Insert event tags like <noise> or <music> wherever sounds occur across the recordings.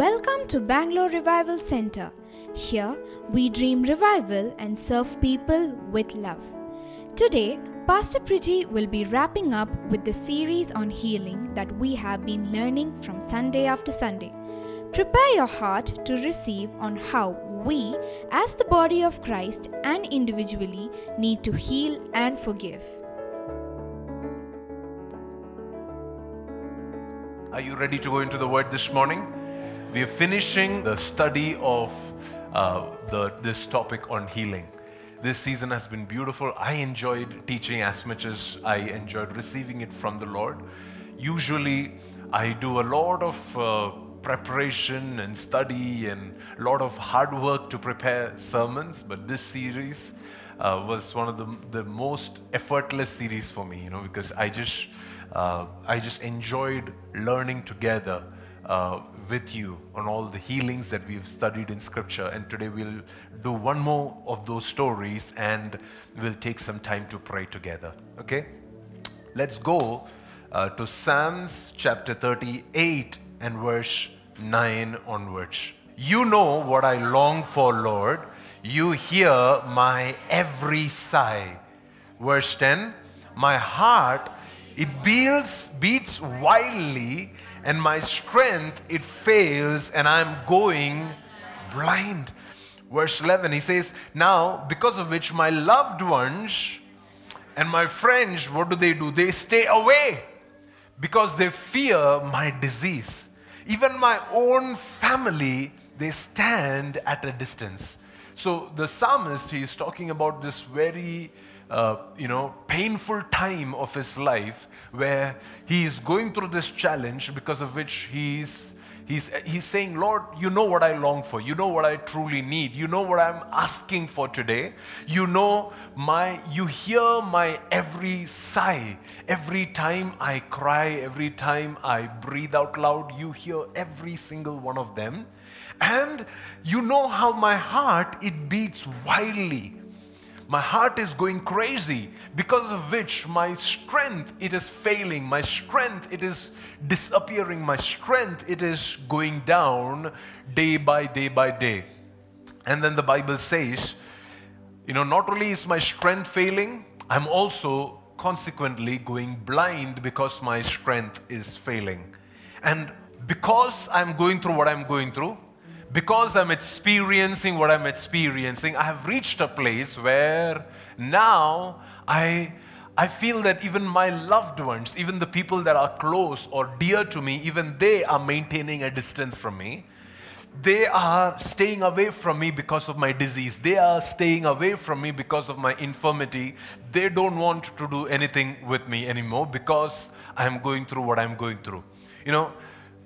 Welcome to Bangalore Revival Center. Here we dream revival and serve people with love. Today, Pastor Priji will be wrapping up with the series on healing that we have been learning from Sunday after Sunday. Prepare your heart to receive on how we, as the body of Christ and individually, need to heal and forgive. Are you ready to go into the Word this morning? We are finishing the study of uh, the, this topic on healing. This season has been beautiful. I enjoyed teaching as much as I enjoyed receiving it from the Lord. Usually, I do a lot of uh, preparation and study and a lot of hard work to prepare sermons, but this series uh, was one of the, the most effortless series for me, you know, because I just, uh, I just enjoyed learning together uh, with you on all the healings that we've studied in Scripture. And today we'll do one more of those stories and we'll take some time to pray together. Okay? Let's go uh, to Psalms chapter 38 and verse 9 onwards. You know what I long for, Lord. You hear my every sigh. Verse 10 My heart, it beats, beats wildly and my strength it fails and i'm going blind. Verse 11 he says now because of which my loved ones and my friends what do they do? They stay away because they fear my disease. Even my own family they stand at a distance. So the psalmist he is talking about this very you know, painful time of his life where he is going through this challenge because of which he's, he's, he's saying, Lord, you know what I long for. You know what I truly need. You know what I'm asking for today. You know my, you hear my every sigh. Every time I cry, every time I breathe out loud, you hear every single one of them. And you know how my heart, it beats wildly my heart is going crazy because of which my strength it is failing. My strength it is disappearing. My strength it is going down day by day by day. And then the bible says you know not only is my strength failing i'm also consequently going blind because my strength is failing. And because i'm going through what i'm going through because I'm experiencing what I'm experiencing, I have reached a place where now I, I feel that even my loved ones, even the people that are close or dear to me, even they are maintaining a distance from me. They are staying away from me because of my disease. They are staying away from me because of my infirmity. They don't want to do anything with me anymore because I'm going through what I'm going through. You know,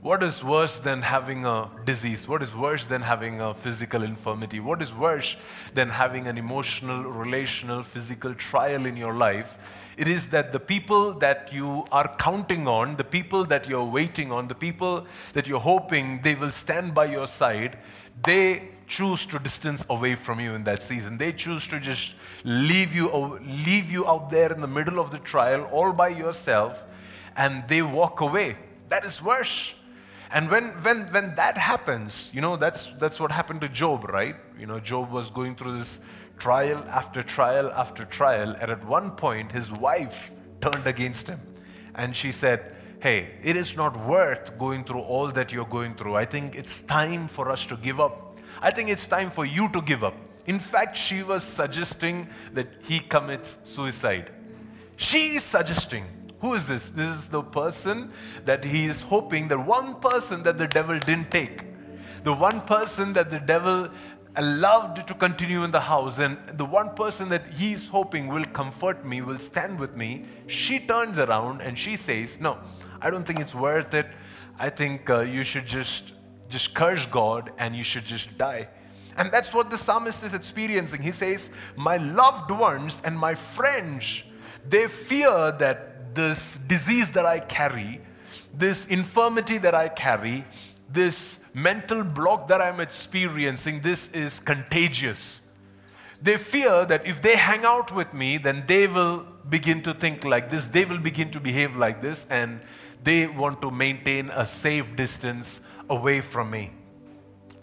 what is worse than having a disease? What is worse than having a physical infirmity? What is worse than having an emotional, relational, physical trial in your life? It is that the people that you are counting on, the people that you're waiting on, the people that you're hoping they will stand by your side, they choose to distance away from you in that season. They choose to just leave you, leave you out there in the middle of the trial all by yourself and they walk away. That is worse. And when, when, when that happens, you know, that's, that's what happened to Job, right? You know, Job was going through this trial after trial after trial. And at one point, his wife turned against him. And she said, Hey, it is not worth going through all that you're going through. I think it's time for us to give up. I think it's time for you to give up. In fact, she was suggesting that he commits suicide. She is suggesting who is this? This is the person that he is hoping, the one person that the devil didn't take. The one person that the devil allowed to continue in the house, and the one person that he's hoping will comfort me, will stand with me. She turns around and she says, No, I don't think it's worth it. I think uh, you should just, just curse God and you should just die. And that's what the psalmist is experiencing. He says, My loved ones and my friends, they fear that this disease that I carry, this infirmity that I carry, this mental block that I'm experiencing, this is contagious. They fear that if they hang out with me, then they will begin to think like this, they will begin to behave like this, and they want to maintain a safe distance away from me.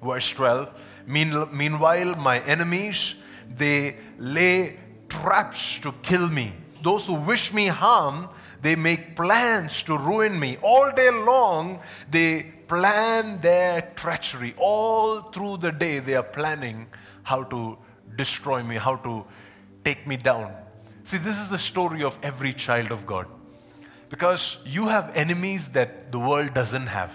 Verse 12 Meanwhile, my enemies, they lay traps to kill me. Those who wish me harm, they make plans to ruin me. All day long, they plan their treachery. All through the day, they are planning how to destroy me, how to take me down. See, this is the story of every child of God. Because you have enemies that the world doesn't have.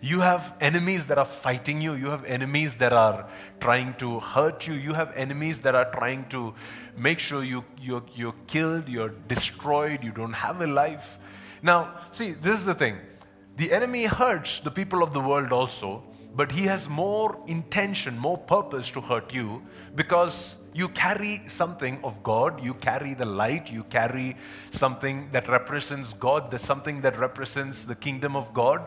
You have enemies that are fighting you. You have enemies that are trying to hurt you. You have enemies that are trying to make sure you, you're, you're killed, you're destroyed, you don't have a life. Now, see, this is the thing the enemy hurts the people of the world also, but he has more intention, more purpose to hurt you because you carry something of God, you carry the light, you carry something that represents God, that's something that represents the kingdom of God.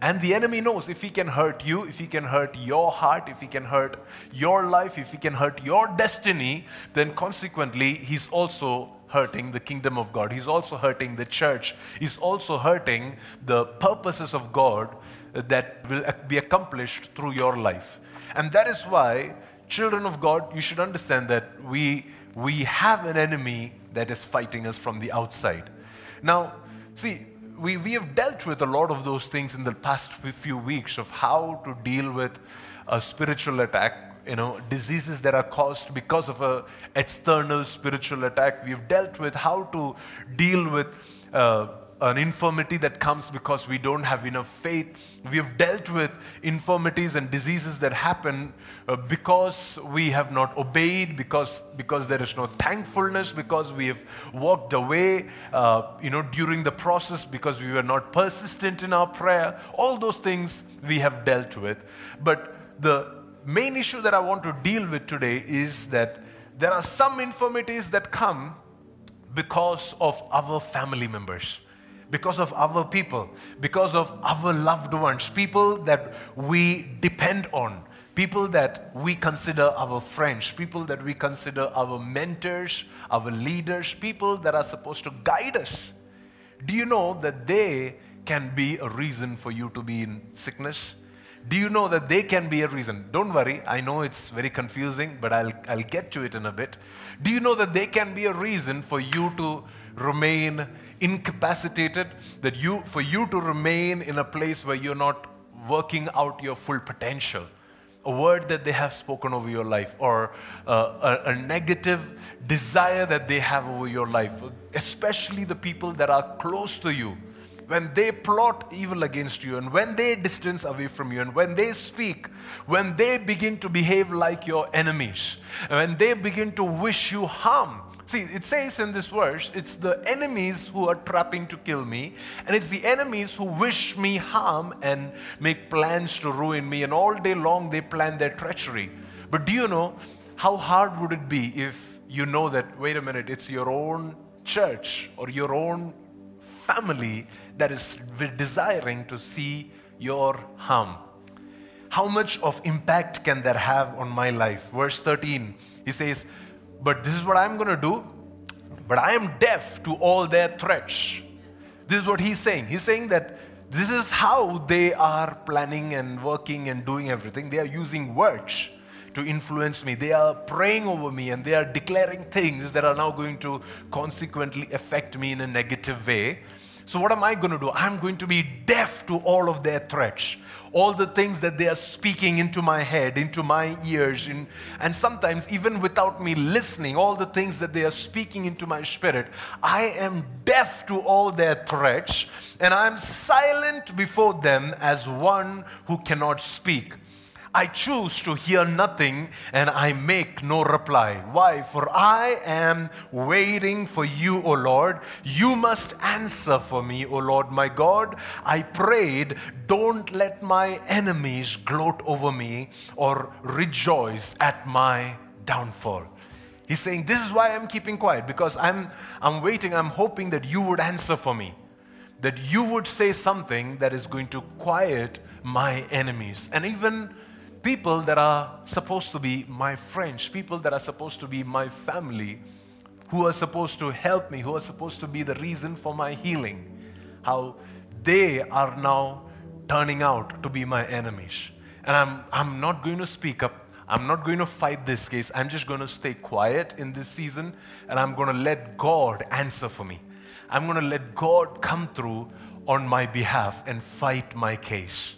And the enemy knows if he can hurt you, if he can hurt your heart, if he can hurt your life, if he can hurt your destiny, then consequently, he's also hurting the kingdom of God. He's also hurting the church. He's also hurting the purposes of God that will be accomplished through your life. And that is why children of God, you should understand that we, we have an enemy that is fighting us from the outside. Now, see, we, we have dealt with a lot of those things in the past few weeks of how to deal with a spiritual attack, you know, diseases that are caused because of a external spiritual attack. We've dealt with how to deal with uh, an infirmity that comes because we don't have enough faith. We have dealt with infirmities and diseases that happen uh, because we have not obeyed, because, because there is no thankfulness, because we have walked away, uh, you know, during the process, because we were not persistent in our prayer. All those things we have dealt with. But the main issue that I want to deal with today is that there are some infirmities that come because of our family members because of our people, because of our loved ones, people that we depend on, people that we consider our friends, people that we consider our mentors, our leaders, people that are supposed to guide us. Do you know that they can be a reason for you to be in sickness? Do you know that they can be a reason? Don't worry, I know it's very confusing, but I'll, I'll get to it in a bit. Do you know that they can be a reason for you to remain incapacitated, that you, for you to remain in a place where you're not working out your full potential. A word that they have spoken over your life, or uh, a, a negative desire that they have over your life, especially the people that are close to you when they plot evil against you, and when they distance away from you, and when they speak, when they begin to behave like your enemies, and when they begin to wish you harm, See, it says in this verse, it's the enemies who are trapping to kill me, and it's the enemies who wish me harm and make plans to ruin me, and all day long they plan their treachery. But do you know how hard would it be if you know that, wait a minute, it's your own church or your own family that is desiring to see your harm? How much of impact can that have on my life? Verse 13, he says, but this is what I'm going to do. But I am deaf to all their threats. This is what he's saying. He's saying that this is how they are planning and working and doing everything. They are using words to influence me. They are praying over me and they are declaring things that are now going to consequently affect me in a negative way. So, what am I going to do? I'm going to be deaf to all of their threats all the things that they are speaking into my head, into my ears, in, and sometimes even without me listening, all the things that they are speaking into my spirit, I am deaf to all their threats, and I'm silent before them as one who cannot speak. I choose to hear nothing and I make no reply. Why? For I am waiting for you, O Lord. You must answer for me, O Lord my God. I prayed, don't let my enemies gloat over me or rejoice at my downfall. He's saying, This is why I'm keeping quiet because I'm, I'm waiting, I'm hoping that you would answer for me, that you would say something that is going to quiet my enemies. And even people that are supposed to be my friends, people that are supposed to be my family, who are supposed to help me, who are supposed to be the reason for my healing, how they are now turning out to be my enemies. and I'm, I'm not going to speak up. I'm not going to fight this case. I'm just going to stay quiet in this season and I'm going to let God answer for me. I'm going to let God come through on my behalf and fight my case.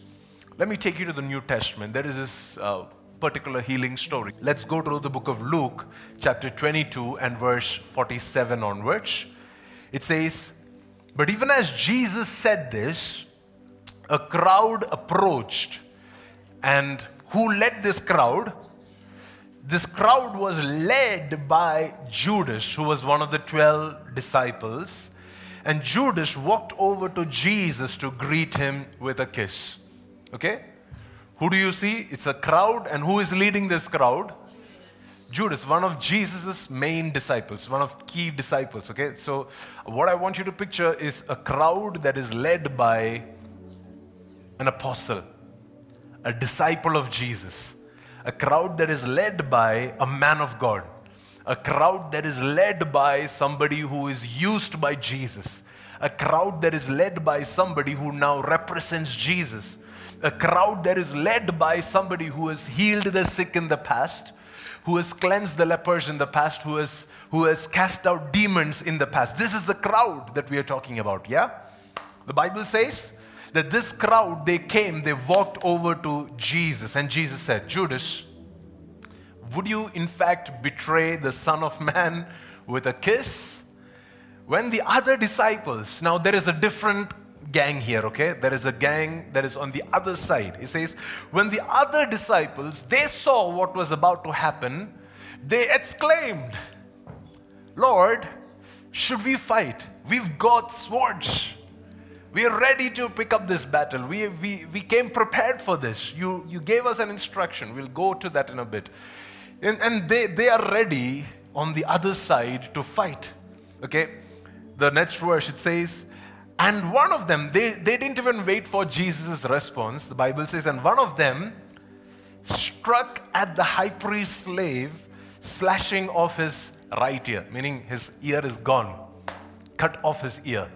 Let me take you to the New Testament. There is this uh, particular healing story. Let's go to the book of Luke, chapter 22, and verse 47 onwards. It says, But even as Jesus said this, a crowd approached. And who led this crowd? This crowd was led by Judas, who was one of the 12 disciples. And Judas walked over to Jesus to greet him with a kiss. Okay? Who do you see? It's a crowd, and who is leading this crowd? Judas, one of Jesus' main disciples, one of key disciples. Okay, so what I want you to picture is a crowd that is led by an apostle, a disciple of Jesus, a crowd that is led by a man of God, a crowd that is led by somebody who is used by Jesus, a crowd that is led by somebody who now represents Jesus a crowd that is led by somebody who has healed the sick in the past, who has cleansed the lepers in the past, who has, who has cast out demons in the past. This is the crowd that we are talking about, yeah? The Bible says that this crowd, they came, they walked over to Jesus, and Jesus said, Judas, would you in fact betray the Son of Man with a kiss? When the other disciples, now there is a different gang here, okay? There is a gang that is on the other side. He says, when the other disciples, they saw what was about to happen, they exclaimed, Lord, should we fight? We've got swords. We are ready to pick up this battle. We, we, we came prepared for this. You, you gave us an instruction. We'll go to that in a bit. And, and they, they are ready on the other side to fight. Okay? The next verse it says, and one of them, they, they didn't even wait for Jesus' response. The Bible says, and one of them struck at the high priest's slave, slashing off his right ear, meaning his ear is gone, cut off his ear.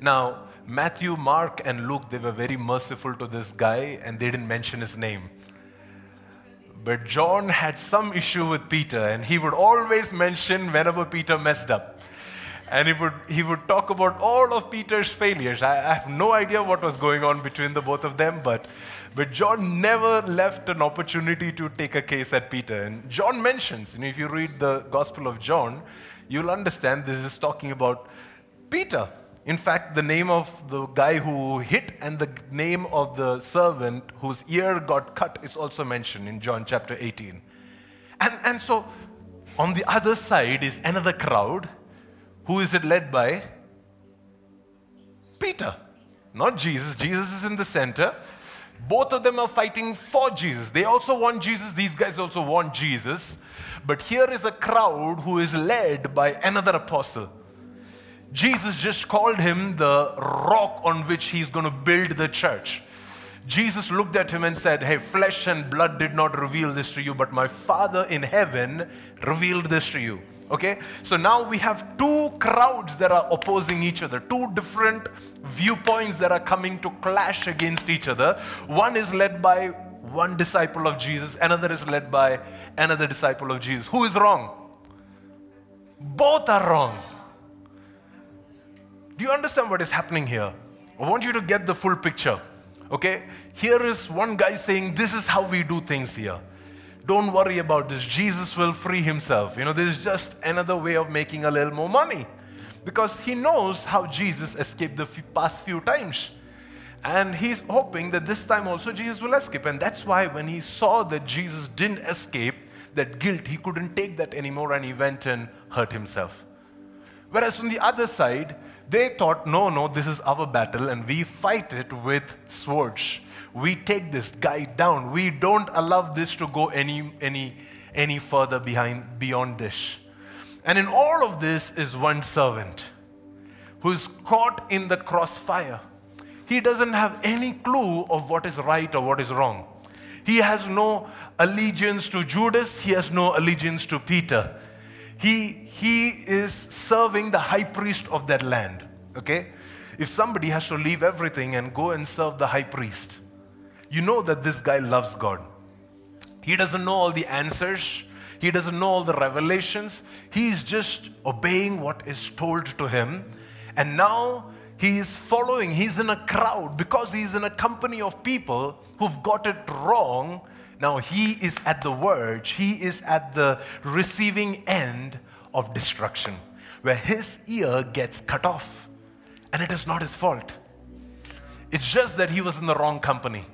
Now, Matthew, Mark, and Luke, they were very merciful to this guy and they didn't mention his name. But John had some issue with Peter, and he would always mention whenever Peter messed up and he would, he would talk about all of Peter's failures. I, I, have no idea what was going on between the both of them, but, but John never left an opportunity to take a case at Peter. And John mentions, you know, if you read the Gospel of John, you'll understand this is talking about Peter. In fact, the name of the guy who hit and the name of the servant whose ear got cut is also mentioned in John chapter 18. And, and so on the other side is another crowd who is it led by? Peter, not Jesus. Jesus is in the center. Both of them are fighting for Jesus. They also want Jesus. These guys also want Jesus. But here is a crowd who is led by another apostle. Jesus just called him the rock on which he's going to build the church. Jesus looked at him and said, Hey, flesh and blood did not reveal this to you, but my Father in heaven revealed this to you. Okay? So now we have two crowds that are opposing each other, two different viewpoints that are coming to clash against each other. One is led by one disciple of Jesus, another is led by another disciple of Jesus. Who is wrong? Both are wrong. Do you understand what is happening here? I want you to get the full picture. Okay? Here is one guy saying, This is how we do things here. Don't worry about this. Jesus will free himself. You know, this is just another way of making a little more money because he knows how Jesus escaped the past few times. And he's hoping that this time also Jesus will escape. And that's why when he saw that Jesus didn't escape that guilt, he couldn't take that anymore and he went and hurt himself. Whereas on the other side, they thought, no, no, this is our battle and we fight it with swords we take this guy down. We don't allow this to go any, any, any further behind, beyond this. And in all of this is one servant who's caught in the crossfire. He doesn't have any clue of what is right or what is wrong. He has no allegiance to Judas, he has no allegiance to Peter. He, he is serving the high priest of that land. Okay? If somebody has to leave everything and go and serve the high priest, you know that this guy loves God. He doesn't know all the answers, he doesn't know all the revelations. He's just obeying what is told to him. And now he is following, he's in a crowd because he's in a company of people who've got it wrong. Now he is at the verge, he is at the receiving end of destruction, where his ear gets cut off. And it is not his fault. It's just that he was in the wrong company.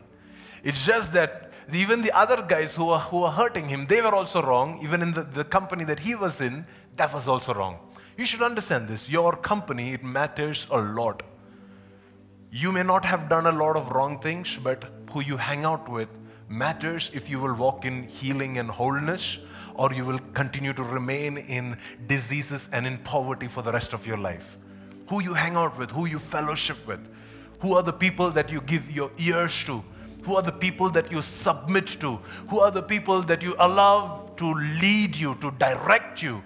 It's just that even the other guys who were, who were hurting him, they were also wrong. Even in the, the company that he was in, that was also wrong. You should understand this. Your company, it matters a lot. You may not have done a lot of wrong things, but who you hang out with matters if you will walk in healing and wholeness or you will continue to remain in diseases and in poverty for the rest of your life. Who you hang out with, who you fellowship with, who are the people that you give your ears to, who are the people that you submit to, who are the people that you allow to lead you, to direct you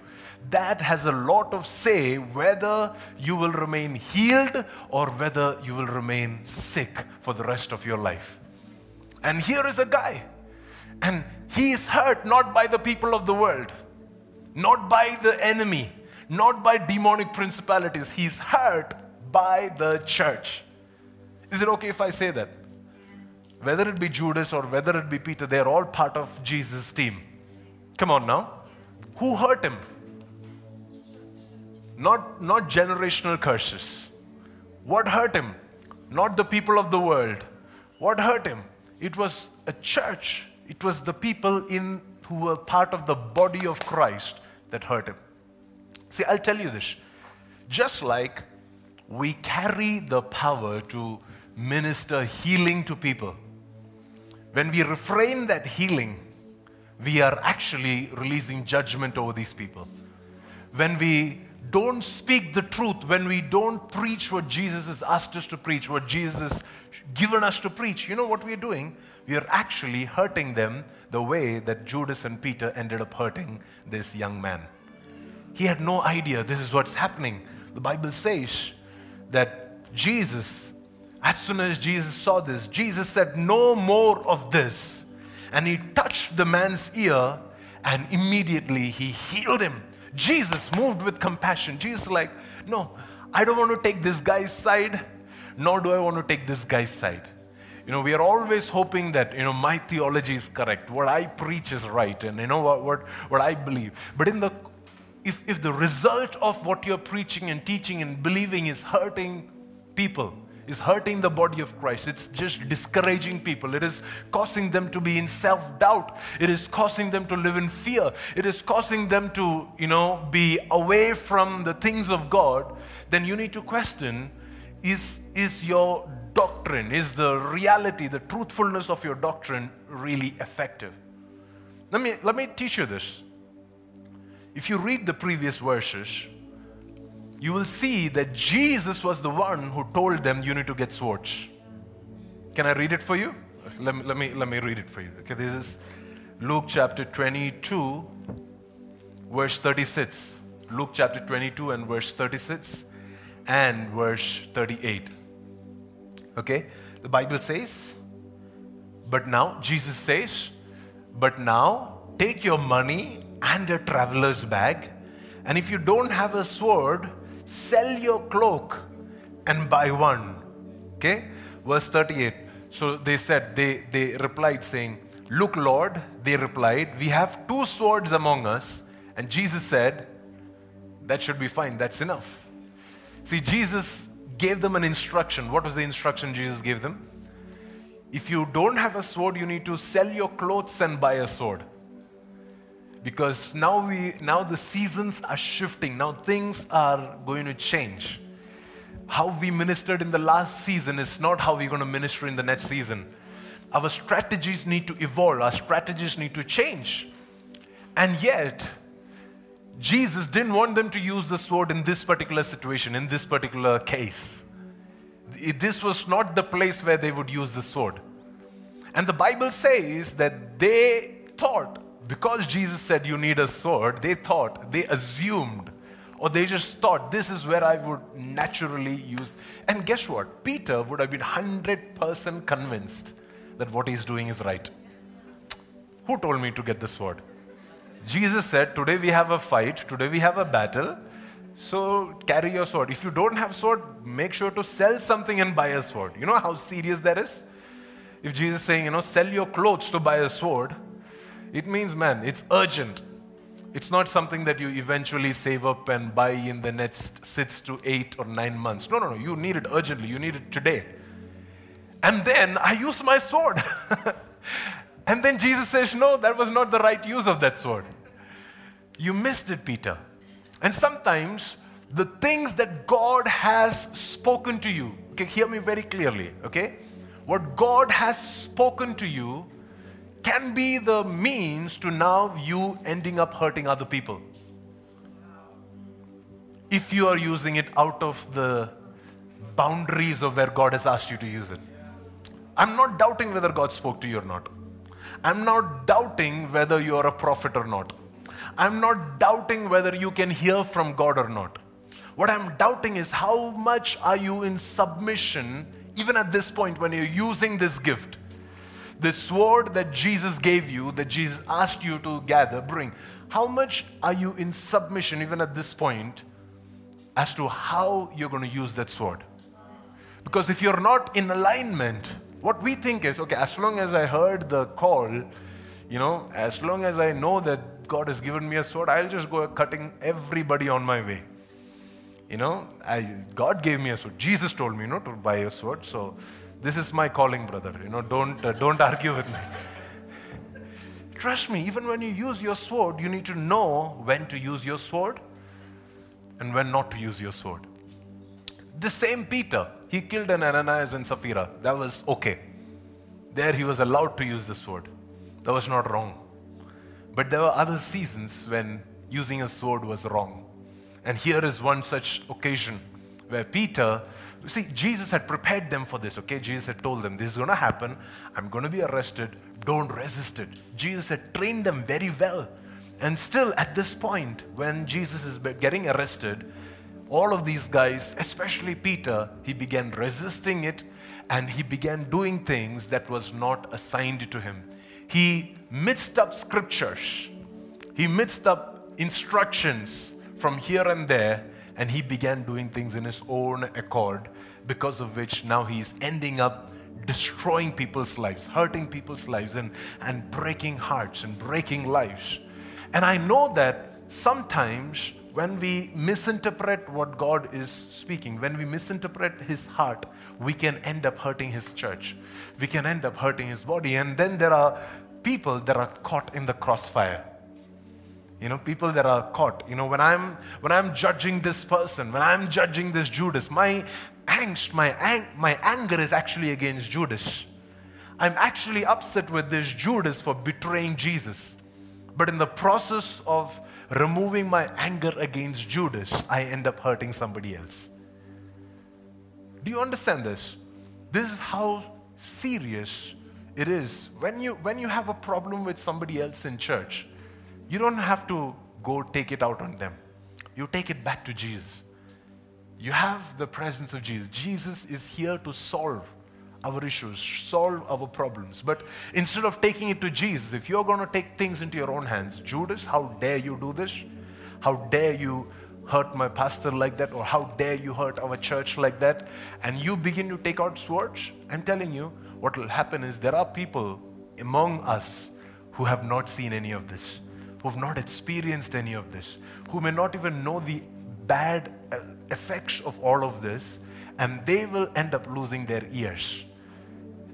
that has a lot of say whether you will remain healed or whether you will remain sick for the rest of your life. And here is a guy, and he is hurt not by the people of the world, not by the enemy, not by demonic principalities. He's hurt by the church. Is it okay if I say that? Whether it be Judas or whether it be Peter, they're all part of Jesus' team. Come on now. Who hurt him? not, not generational curses. What hurt him? Not the people of the world. What hurt him? It was a church. It was the people in who were part of the body of Christ that hurt him. See, I'll tell you this. Just like we carry the power to minister healing to people, when we refrain that healing, we are actually releasing judgment over these people. When we don't speak the truth, when we don't preach what Jesus has asked us to preach, what Jesus has given us to preach, you know what we're doing? We are actually hurting them the way that Judas and Peter ended up hurting this young man. He had no idea this is what's happening. The Bible says that Jesus, as soon as Jesus saw this, Jesus said, No more of this. And he touched the man's ear, and immediately he healed him Jesus moved with compassion. Jesus, like, no, I don't want to take this guy's side, nor do I want to take this guy's side. You know, we are always hoping that, you know, my theology is correct, what I preach is right, and you know what, what, what I believe. But in the if, if the result of what you're preaching and teaching and believing is hurting people, is hurting the body of Christ. It's just discouraging people. It is causing them to be in self doubt. It is causing them to live in fear. It is causing them to, you know, be away from the things of God. Then you need to question is, is your doctrine, is the reality, the truthfulness of your doctrine really effective? Let me, let me teach you this. If you read the previous verses, you will see that Jesus was the one who told them you need to get swords. Can I read it for you? Let me, let me, let me read it for you. Okay, this is Luke chapter 22, verse 36. Luke chapter 22 and verse 36 and verse 38. Okay, the Bible says, but now, Jesus says, but now take your money and a traveler's bag, and if you don't have a sword, Sell your cloak and buy one. Okay? Verse 38. So they said, they, they replied, saying, Look, Lord, they replied, we have two swords among us. And Jesus said, That should be fine, that's enough. See, Jesus gave them an instruction. What was the instruction Jesus gave them? If you don't have a sword, you need to sell your clothes and buy a sword. Because now we now the seasons are shifting. Now things are going to change. How we ministered in the last season is not how we're going to minister in the next season. Our strategies need to evolve. Our strategies need to change. And yet jesus didn't want them to use the sword in this particular situation in this particular case this was not the place where they would use the sword and the bible says that they thought because Jesus said you need a sword, they thought, they assumed, or they just thought this is where I would naturally use. And guess what? Peter would have been 100% convinced that what he's doing is right? Who told me to get the sword? Jesus said, Today we have a fight, today we have a battle. So carry your sword. If you don't have sword, make sure to sell something and buy a sword. You know how serious that is? If Jesus is saying, you know, sell your clothes to buy a sword, it means, man, it's urgent. It's not something that you eventually save up and buy in the next six to eight or nine months. No, no, no. You need it urgently. You need it today. And then I use my sword. <laughs> and then Jesus says, No, that was not the right use of that sword. You missed it, Peter. And sometimes the things that God has spoken to you, okay, hear me very clearly, okay? What God has spoken to you can be the means to now you ending up hurting other people. If you are using it out of the boundaries of where God has asked you to use it. I'm not doubting whether God spoke to you or not. I'm not doubting whether you are a prophet or not. I'm not doubting whether you can hear from God or not. What I'm doubting is how much are you in submission, even at this point when you're using this gift? the sword that Jesus gave you, that Jesus asked you to gather, bring, how much are you in submission, even at this point, as to how you're going to use that sword? Because if you're not in alignment, what we think is okay, as long as I heard the call, you know, as long as I know that God has given me a sword, I'll just go cutting everybody on my way. You know, I, God gave me a sword. Jesus told me, you know, to buy a sword. So this is my calling, brother. You know, don't, uh, don't <laughs> argue with me. Trust me, even when you use your sword, you need to know when to use your sword and when not to use your sword. The same Peter, he killed an Ananias and Sapphira. That was okay. There he was allowed to use the sword. That was not wrong. But there were other seasons when using a sword was wrong. And here is one such occasion where Peter See, Jesus had prepared them for this, okay? Jesus had told them, This is going to happen. I'm going to be arrested. Don't resist it. Jesus had trained them very well. And still, at this point, when Jesus is getting arrested, all of these guys, especially Peter, he began resisting it and he began doing things that was not assigned to him. He mixed up scriptures, he mixed up instructions from here and there and he began doing things in his own accord, because of which now he's ending up destroying people's lives, hurting people's lives, and, and breaking hearts and breaking lives. And I know that sometimes when we misinterpret what God is speaking, when we misinterpret his heart, we can end up hurting his church. We can end up hurting his body. And then there are people that are caught in the crossfire you know people that are caught you know when i'm when i'm judging this person when i'm judging this judas my angst my ang- my anger is actually against judas i'm actually upset with this judas for betraying jesus but in the process of removing my anger against judas i end up hurting somebody else do you understand this this is how serious it is when you when you have a problem with somebody else in church you don't have to go take it out on them. You take it back to Jesus. You have the presence of Jesus. Jesus is here to solve our issues, solve our problems. But instead of taking it to Jesus, if you're going to take things into your own hands, Judas, how dare you do this? How dare you hurt my pastor like that? Or how dare you hurt our church like that? And you begin to take out swords. I'm telling you, what will happen is there are people among us who have not seen any of this who've not experienced any of this, who may not even know the bad uh, effects of all of this, and they will end up losing their ears.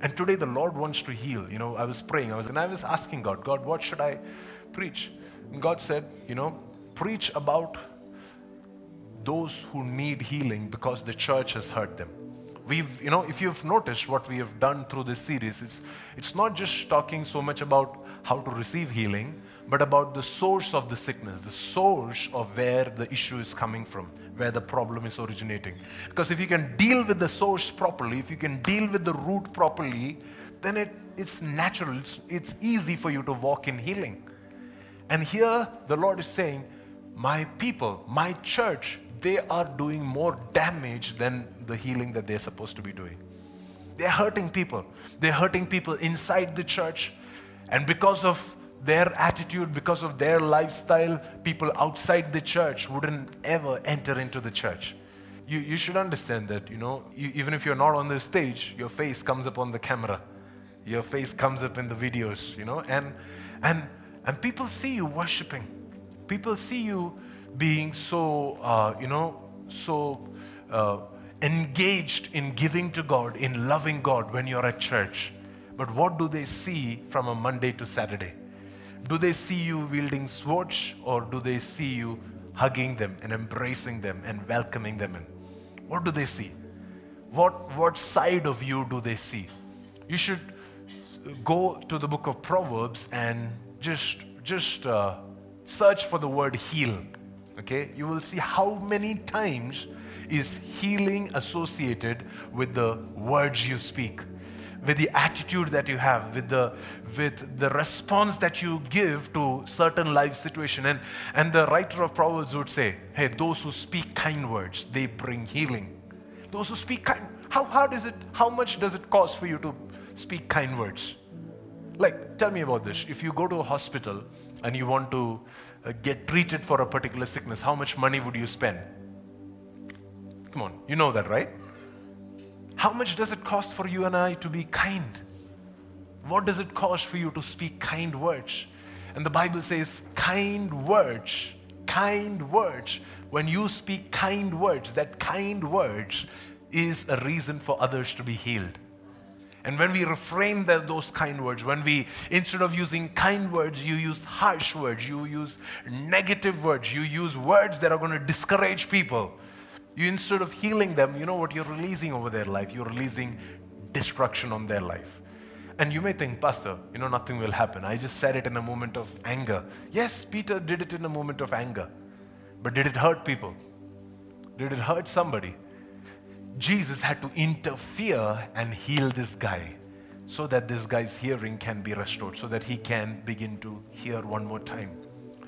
And today the Lord wants to heal. You know, I was praying, I was and I was asking God, God, what should I preach? And God said, you know, preach about those who need healing because the church has hurt them. We've, you know, if you've noticed what we have done through this series, it's, it's not just talking so much about how to receive healing, but about the source of the sickness, the source of where the issue is coming from, where the problem is originating. Because if you can deal with the source properly, if you can deal with the root properly, then it, it's natural, it's, it's easy for you to walk in healing. And here the Lord is saying, My people, my church, they are doing more damage than the healing that they're supposed to be doing. They're hurting people. They're hurting people inside the church. And because of their attitude, because of their lifestyle, people outside the church wouldn't ever enter into the church. You, you should understand that, you know, you, even if you're not on the stage, your face comes up on the camera. Your face comes up in the videos, you know, and, and, and people see you worshiping. People see you being so, uh, you know, so uh, engaged in giving to God, in loving God when you're at church. But what do they see from a Monday to Saturday? Do they see you wielding swords or do they see you hugging them and embracing them and welcoming them in? What do they see? What, what side of you do they see? You should go to the book of Proverbs and just, just uh, search for the word heal. Okay? You will see how many times is healing associated with the words you speak with the attitude that you have, with the, with the response that you give to certain life situation. And, and the writer of Proverbs would say, hey, those who speak kind words, they bring healing. Those who speak kind, how hard is it, how much does it cost for you to speak kind words? Like, tell me about this. If you go to a hospital and you want to uh, get treated for a particular sickness, how much money would you spend? Come on, you know that, right? How much does it cost for you and I to be kind? What does it cost for you to speak kind words? And the Bible says, kind words, kind words. When you speak kind words, that kind words is a reason for others to be healed. And when we refrain those kind words, when we, instead of using kind words, you use harsh words, you use negative words, you use words that are going to discourage people, you instead of healing them, you know what you're releasing over their life? You're releasing destruction on their life. And you may think, Pastor, you know, nothing will happen. I just said it in a moment of anger. Yes, Peter did it in a moment of anger. But did it hurt people? Did it hurt somebody? Jesus had to interfere and heal this guy so that this guy's hearing can be restored, so that he can begin to hear one more time.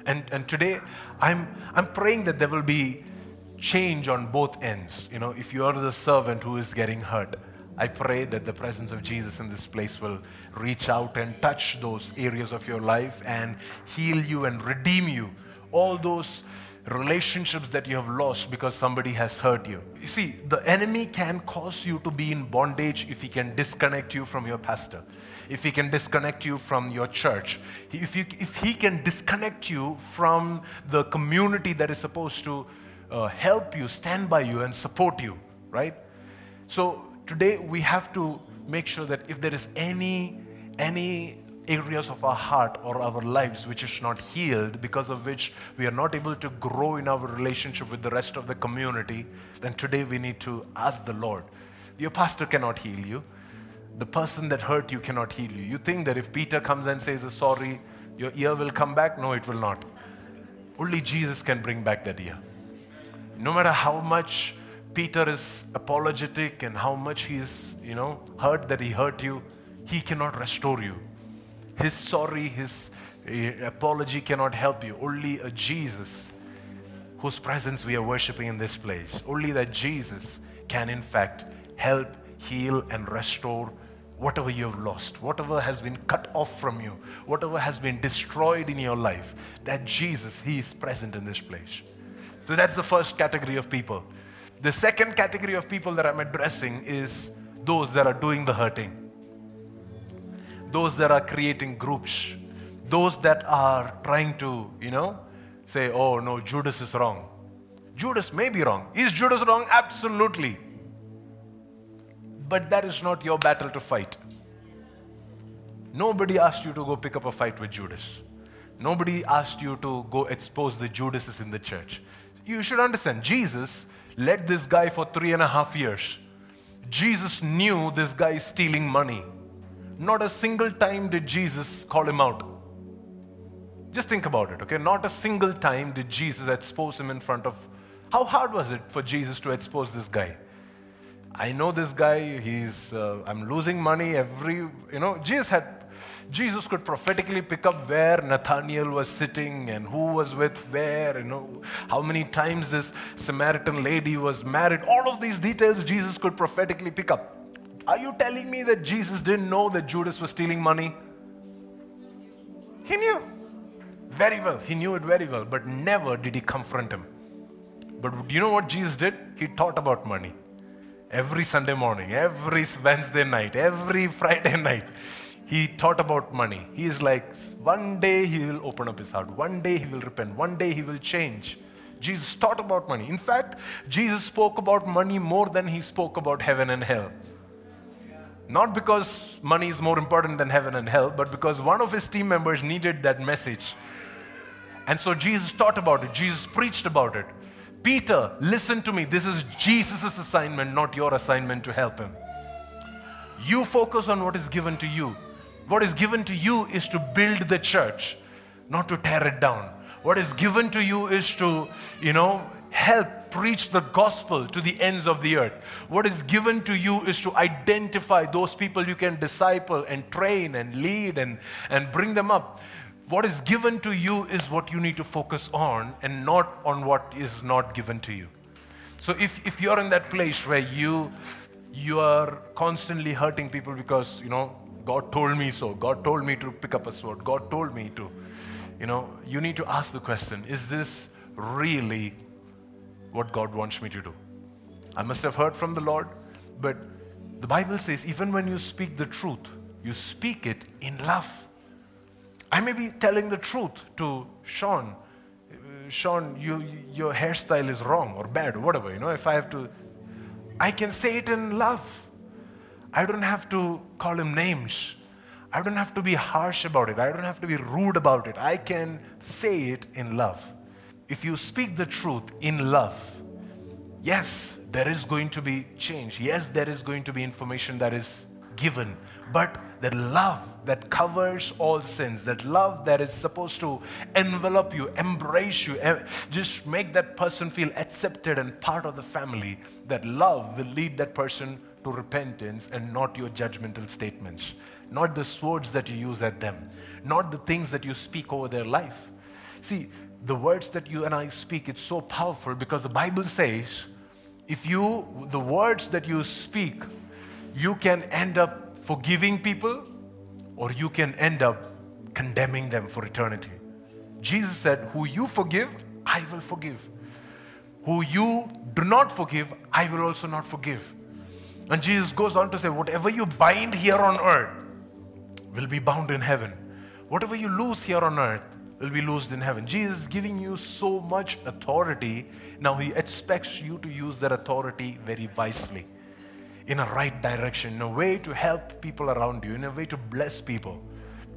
And, and today, I'm, I'm praying that there will be change on both ends. You know, if you are the servant who is getting hurt, I pray that the presence of Jesus in this place will reach out and touch those areas of your life and heal you and redeem you. All those relationships that you have lost because somebody has hurt you. You see, the enemy can cause you to be in bondage if he can disconnect you from your pastor, if he can disconnect you from your church, if, you, if he can disconnect you from the community that is supposed to uh, help you, stand by you, and support you, right? So today we have to make sure that if there is any any areas of our heart or our lives which is not healed because of which we are not able to grow in our relationship with the rest of the community then today we need to ask the lord. Your pastor cannot heal you. The person that hurt you cannot heal you. You think that if peter comes and says sorry your ear will come back no it will not. Only jesus can bring back that ear no matter how much Peter is apologetic and how much he's, you know, hurt that he hurt you, he cannot restore you. His sorry, his uh, apology cannot help you. Only a Jesus whose presence we are worshiping in this place, only that Jesus can, in fact, help, heal, and restore whatever you have lost, whatever has been cut off from you, whatever has been destroyed in your life. That Jesus, He is present in this place. So that's the first category of people. The second category of people that I'm addressing is those that are doing the hurting, those that are creating groups, those that are trying to, you know, say, oh no, Judas is wrong. Judas may be wrong. Is Judas wrong? Absolutely. But that is not your battle to fight. Nobody asked you to go pick up a fight with Judas. Nobody asked you to go expose the Judases in the church you should understand, Jesus led this guy for three and a half years. Jesus knew this guy is stealing money. Not a single time did Jesus call him out. Just think about it, okay? Not a single time did Jesus expose him in front of. How hard was it for Jesus to expose this guy? I know this guy, he's, uh, I'm losing money every, you know, Jesus had Jesus could prophetically pick up where Nathaniel was sitting and who was with where, you know, how many times this Samaritan lady was married. All of these details Jesus could prophetically pick up. Are you telling me that Jesus didn't know that Judas was stealing money? He knew very well. He knew it very well, but never did he confront him. But you know what Jesus did? He taught about money. Every Sunday morning, every Wednesday night, every <laughs> Friday night, he thought about money. He is like, one day he will open up his heart, one day he will repent, one day he will change. Jesus thought about money. In fact, Jesus spoke about money more than he spoke about heaven and hell. Not because money is more important than heaven and hell, but because one of his team members needed that message. And so Jesus thought about it, Jesus preached about it. Peter, listen to me. This is Jesus' assignment, not your assignment to help him. You focus on what is given to you. What is given to you is to build the church, not to tear it down. What is given to you is to, you know, help preach the gospel to the ends of the earth. What is given to you is to identify those people you can disciple and train and lead and, and bring them up what is given to you is what you need to focus on and not on what is not given to you. So if, if you're in that place where you you are constantly hurting people because you know God told me so, God told me to pick up a sword, God told me to, you know, you need to ask the question, is this really what God wants me to do? I must have heard from the Lord, but the Bible says even when you speak the truth, you speak it in love. I may be telling the truth to Sean. Sean, you, your hairstyle is wrong or bad or whatever. You know, if I have to, I can say it in love. I don't have to call him names. I don't have to be harsh about it. I don't have to be rude about it. I can say it in love. If you speak the truth in love, yes, there is going to be change. Yes, there is going to be information that is given. But that love that covers all sins, that love that is supposed to envelop you, embrace you, just make that person feel accepted and part of the family, that love will lead that person to repentance and not your judgmental statements, not the swords that you use at them, not the things that you speak over their life. See, the words that you and I speak, it's so powerful because the Bible says, if you, the words that you speak, you can end up forgiving people or you can end up condemning them for eternity. Jesus said, Who you forgive, I will forgive. Who you do not forgive, I will also not forgive. And Jesus goes on to say, Whatever you bind here on earth will be bound in heaven. Whatever you lose here on earth will be loosed in heaven. Jesus is giving you so much authority. Now he expects you to use that authority very wisely in a right direction, in a way to help people around you, in a way to bless people.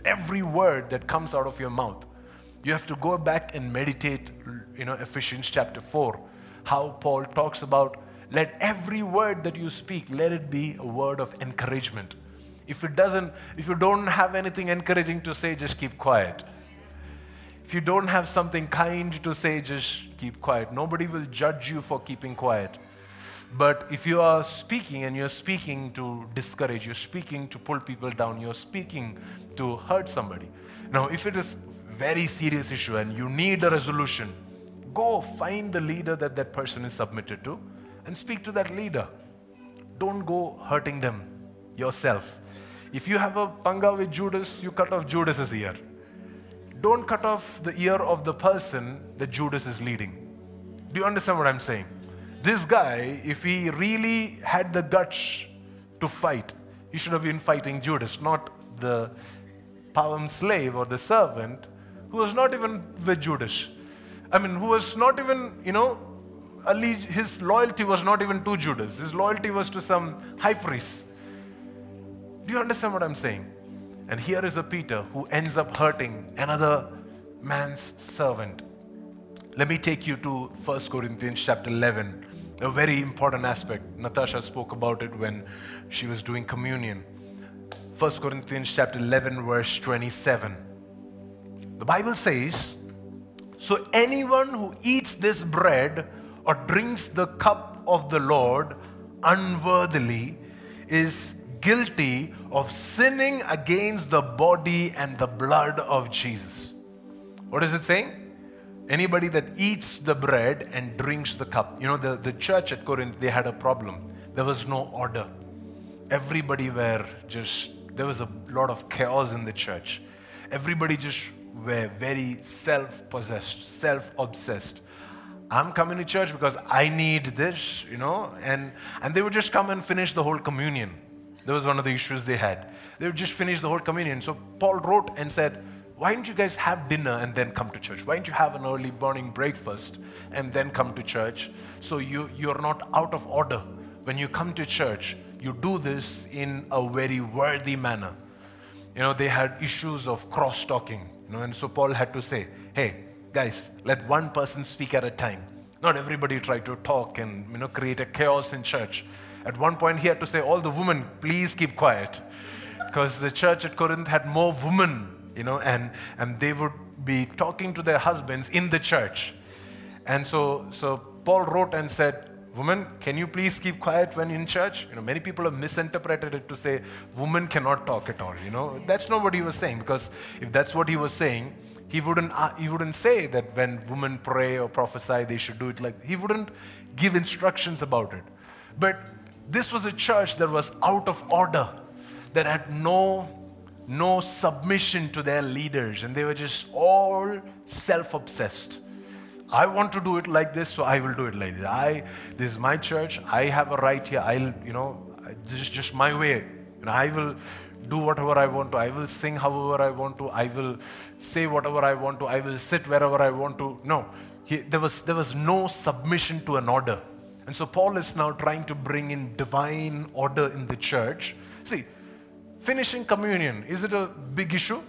Every word that comes out of your mouth, you have to go back and meditate, you know, Ephesians chapter 4, how Paul talks about let every word that you speak, let it be a word of encouragement. If it doesn't, if you don't have anything encouraging to say, just keep quiet. If you don't have something kind to say, just keep quiet. Nobody will judge you for keeping quiet. But if you are speaking and you're speaking to discourage, you're speaking to pull people down, you're speaking to hurt somebody. Now, if it is very serious issue and you need a resolution, go find the leader that that person is submitted to and speak to that leader. Don't go hurting them yourself. If you have a panga with Judas, you cut off Judas's ear. Don't cut off the ear of the person that Judas is leading. Do you understand what I'm saying? This guy, if he really had the guts to fight, he should have been fighting Judas, not the Pawam slave or the servant who was not even with Judas. I mean, who was not even, you know, his loyalty was not even to Judas. His loyalty was to some high priest. Do you understand what I'm saying? And here is a Peter who ends up hurting another man's servant. Let me take you to 1 Corinthians chapter 11 a very important aspect. Natasha spoke about it when she was doing communion. 1 Corinthians chapter 11 verse 27. The Bible says, "So anyone who eats this bread or drinks the cup of the Lord unworthily is guilty of sinning against the body and the blood of Jesus." What is it saying? Anybody that eats the bread and drinks the cup. You know, the, the church at Corinth, they had a problem. There was no order. everybody were just, there was a lot of chaos in the church. Everybody just were very self possessed, self obsessed. I'm coming to church because I need this, you know, and, and they would just come and finish the whole communion. That was one of the issues they had. They would just finish the whole communion. So Paul wrote and said, Why don't you guys have dinner and then come to church? Why don't you have an early morning breakfast and then come to church? So you, you're not out of order. When you come to church, you do this in a very worthy manner. You know, they had issues of cross talking, you know, and so Paul had to say, Hey, guys, let one person speak at a time. Not everybody try to talk and you know create a chaos in church. At one point, he had to say, All the women, please keep quiet. Because the church at Corinth had more women, you know, and, and they would be talking to their husbands in the church. And so, so Paul wrote and said, Woman, can you please keep quiet when in church? You know, many people have misinterpreted it to say woman cannot talk at all. You know, that's not what he was saying because if that's what he was saying, he wouldn't, uh, he wouldn't say that when women pray or prophesy, they should do it like, he wouldn't give instructions about it. But this was a church that was out of order, that had no, no submission to their leaders, and they were just all self obsessed. I want to do it like this, so I will do it like this. I, this is my church. I have a right here. I'll, you know, this is just my way. And I will do whatever I want to. I will sing however I want to. I will say whatever I want to. I will sit wherever I want to. No, he, there, was, there was no submission to an order. And so Paul is now trying to bring in divine order in the church. See, finishing communion, is it a big issue?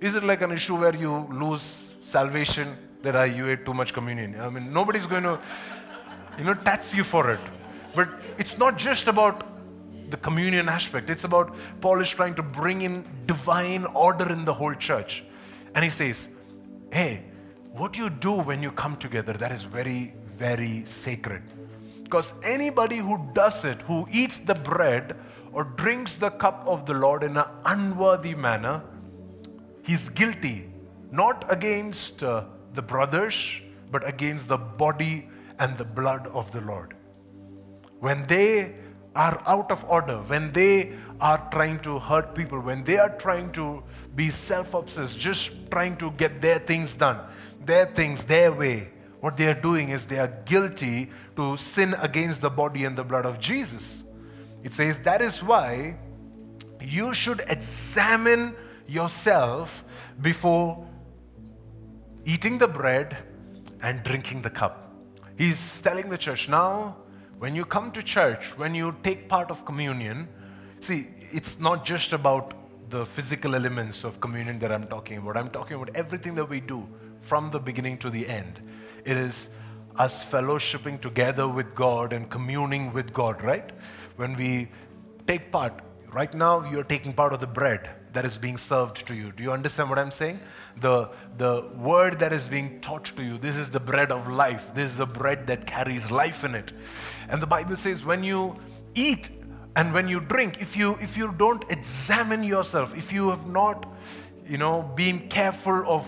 Is it like an issue where you lose salvation that I, you ate too much communion? I mean, nobody's going to, you know, tax you for it. But it's not just about the communion aspect. It's about Paul is trying to bring in divine order in the whole church. And he says, hey, what you do when you come together, that is very, very sacred. Because anybody who does it, who eats the bread or drinks the cup of the Lord in an unworthy manner, he's guilty, not against uh, the brothers, but against the body and the blood of the Lord. When they are out of order, when they are trying to hurt people, when they are trying to be self obsessed, just trying to get their things done, their things their way, what they are doing is they are guilty to sin against the body and the blood of Jesus. It says that is why you should examine yourself before eating the bread and drinking the cup. He's telling the church now, when you come to church, when you take part of communion, see, it's not just about the physical elements of communion that I'm talking about. I'm talking about everything that we do from the beginning to the end. It is us fellowshipping together with God and communing with God, right? When we take part, right now you're taking part of the bread that is being served to you. Do you understand what I'm saying? The, the word that is being taught to you, this is the bread of life. This is the bread that carries life in it. And the Bible says when you eat and when you drink, if you if you don't examine yourself, if you have not, you know, been careful of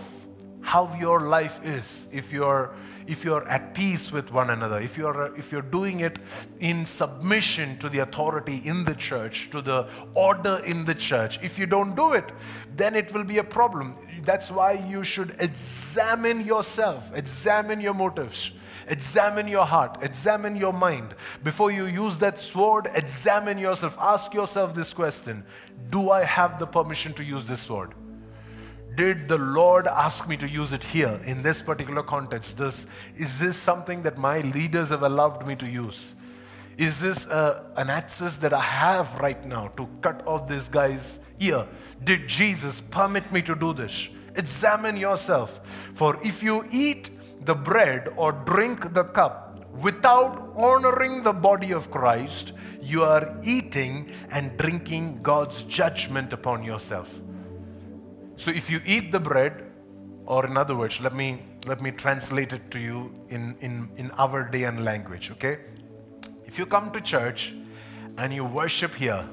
how your life is, if you're if you're at peace with one another, if you're, if you're doing it in submission to the authority in the church, to the order in the church, if you don't do it, then it will be a problem. That's why you should examine yourself, examine your motives. Examine your heart, examine your mind. Before you use that sword, examine yourself. Ask yourself this question Do I have the permission to use this sword? Did the Lord ask me to use it here in this particular context? This, is this something that my leaders have allowed me to use? Is this uh, an access that I have right now to cut off this guy's ear? Did Jesus permit me to do this? Examine yourself. For if you eat the bread or drink the cup without honoring the body of Christ, you are eating and drinking God's judgment upon yourself. So if you eat the bread, or in other words, let me let me translate it to you in, in, in our day and language, okay? If you come to church and you worship here,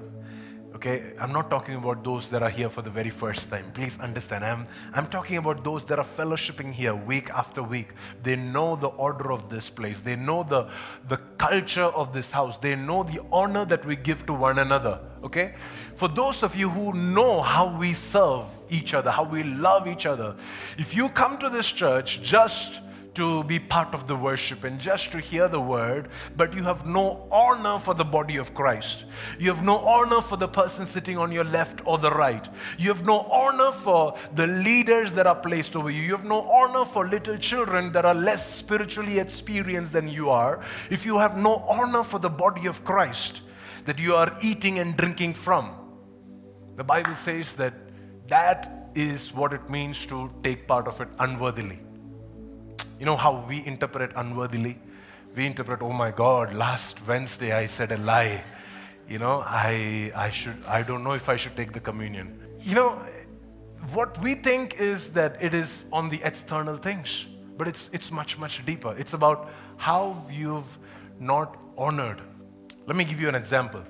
Okay, I'm not talking about those that are here for the very first time. Please understand. I'm, I'm talking about those that are fellowshipping here week after week. They know the order of this place, they know the, the culture of this house, they know the honor that we give to one another. Okay, for those of you who know how we serve each other, how we love each other, if you come to this church just to be part of the worship and just to hear the word, but you have no honor for the body of Christ. You have no honor for the person sitting on your left or the right. You have no honor for the leaders that are placed over you. You have no honor for little children that are less spiritually experienced than you are. If you have no honor for the body of Christ that you are eating and drinking from, the Bible says that that is what it means to take part of it unworthily. You know how we interpret unworthily? We interpret, oh my God, last Wednesday I said a lie. You know, I, I should, I don't know if I should take the communion. You know, what we think is that it is on the external things, but it's, it's much, much deeper. It's about how you've not honored. Let me give you an example.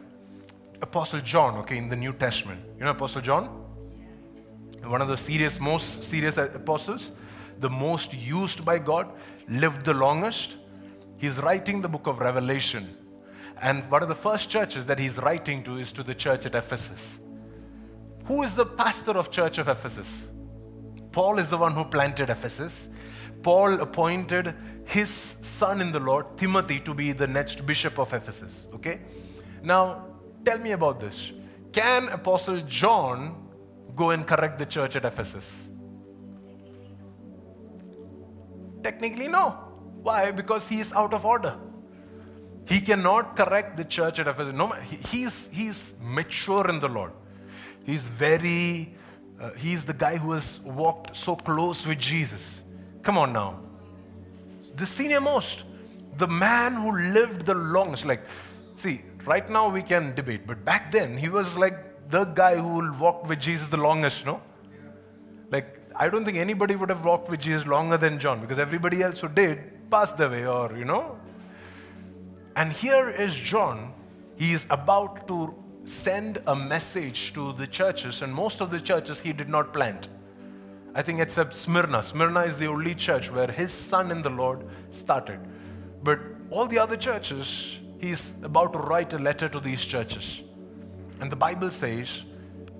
Apostle John, okay, in the New Testament. You know Apostle John? One of the serious, most serious apostles the most used by God, lived the longest. He's writing the book of Revelation. And one of the first churches that he's writing to is to the church at Ephesus. Who is the pastor of church of Ephesus? Paul is the one who planted Ephesus. Paul appointed his son in the Lord, Timothy, to be the next bishop of Ephesus. Okay? Now, tell me about this. Can Apostle John go and correct the church at Ephesus? Technically, no. Why? Because he is out of order. He cannot correct the church at Ephesus. No, he's, he's mature in the Lord. He's very, uh, he's the guy who has walked so close with Jesus. Come on now. The senior most, the man who lived the longest. Like, see, right now we can debate, but back then he was like the guy who walked with Jesus the longest, no? Like, I don't think anybody would have walked with Jesus longer than John because everybody else who did passed away or, you know. And here is John. He is about to send a message to the churches, and most of the churches he did not plant. I think except Smyrna. Smyrna is the only church where his son in the Lord started. But all the other churches, he's about to write a letter to these churches. And the Bible says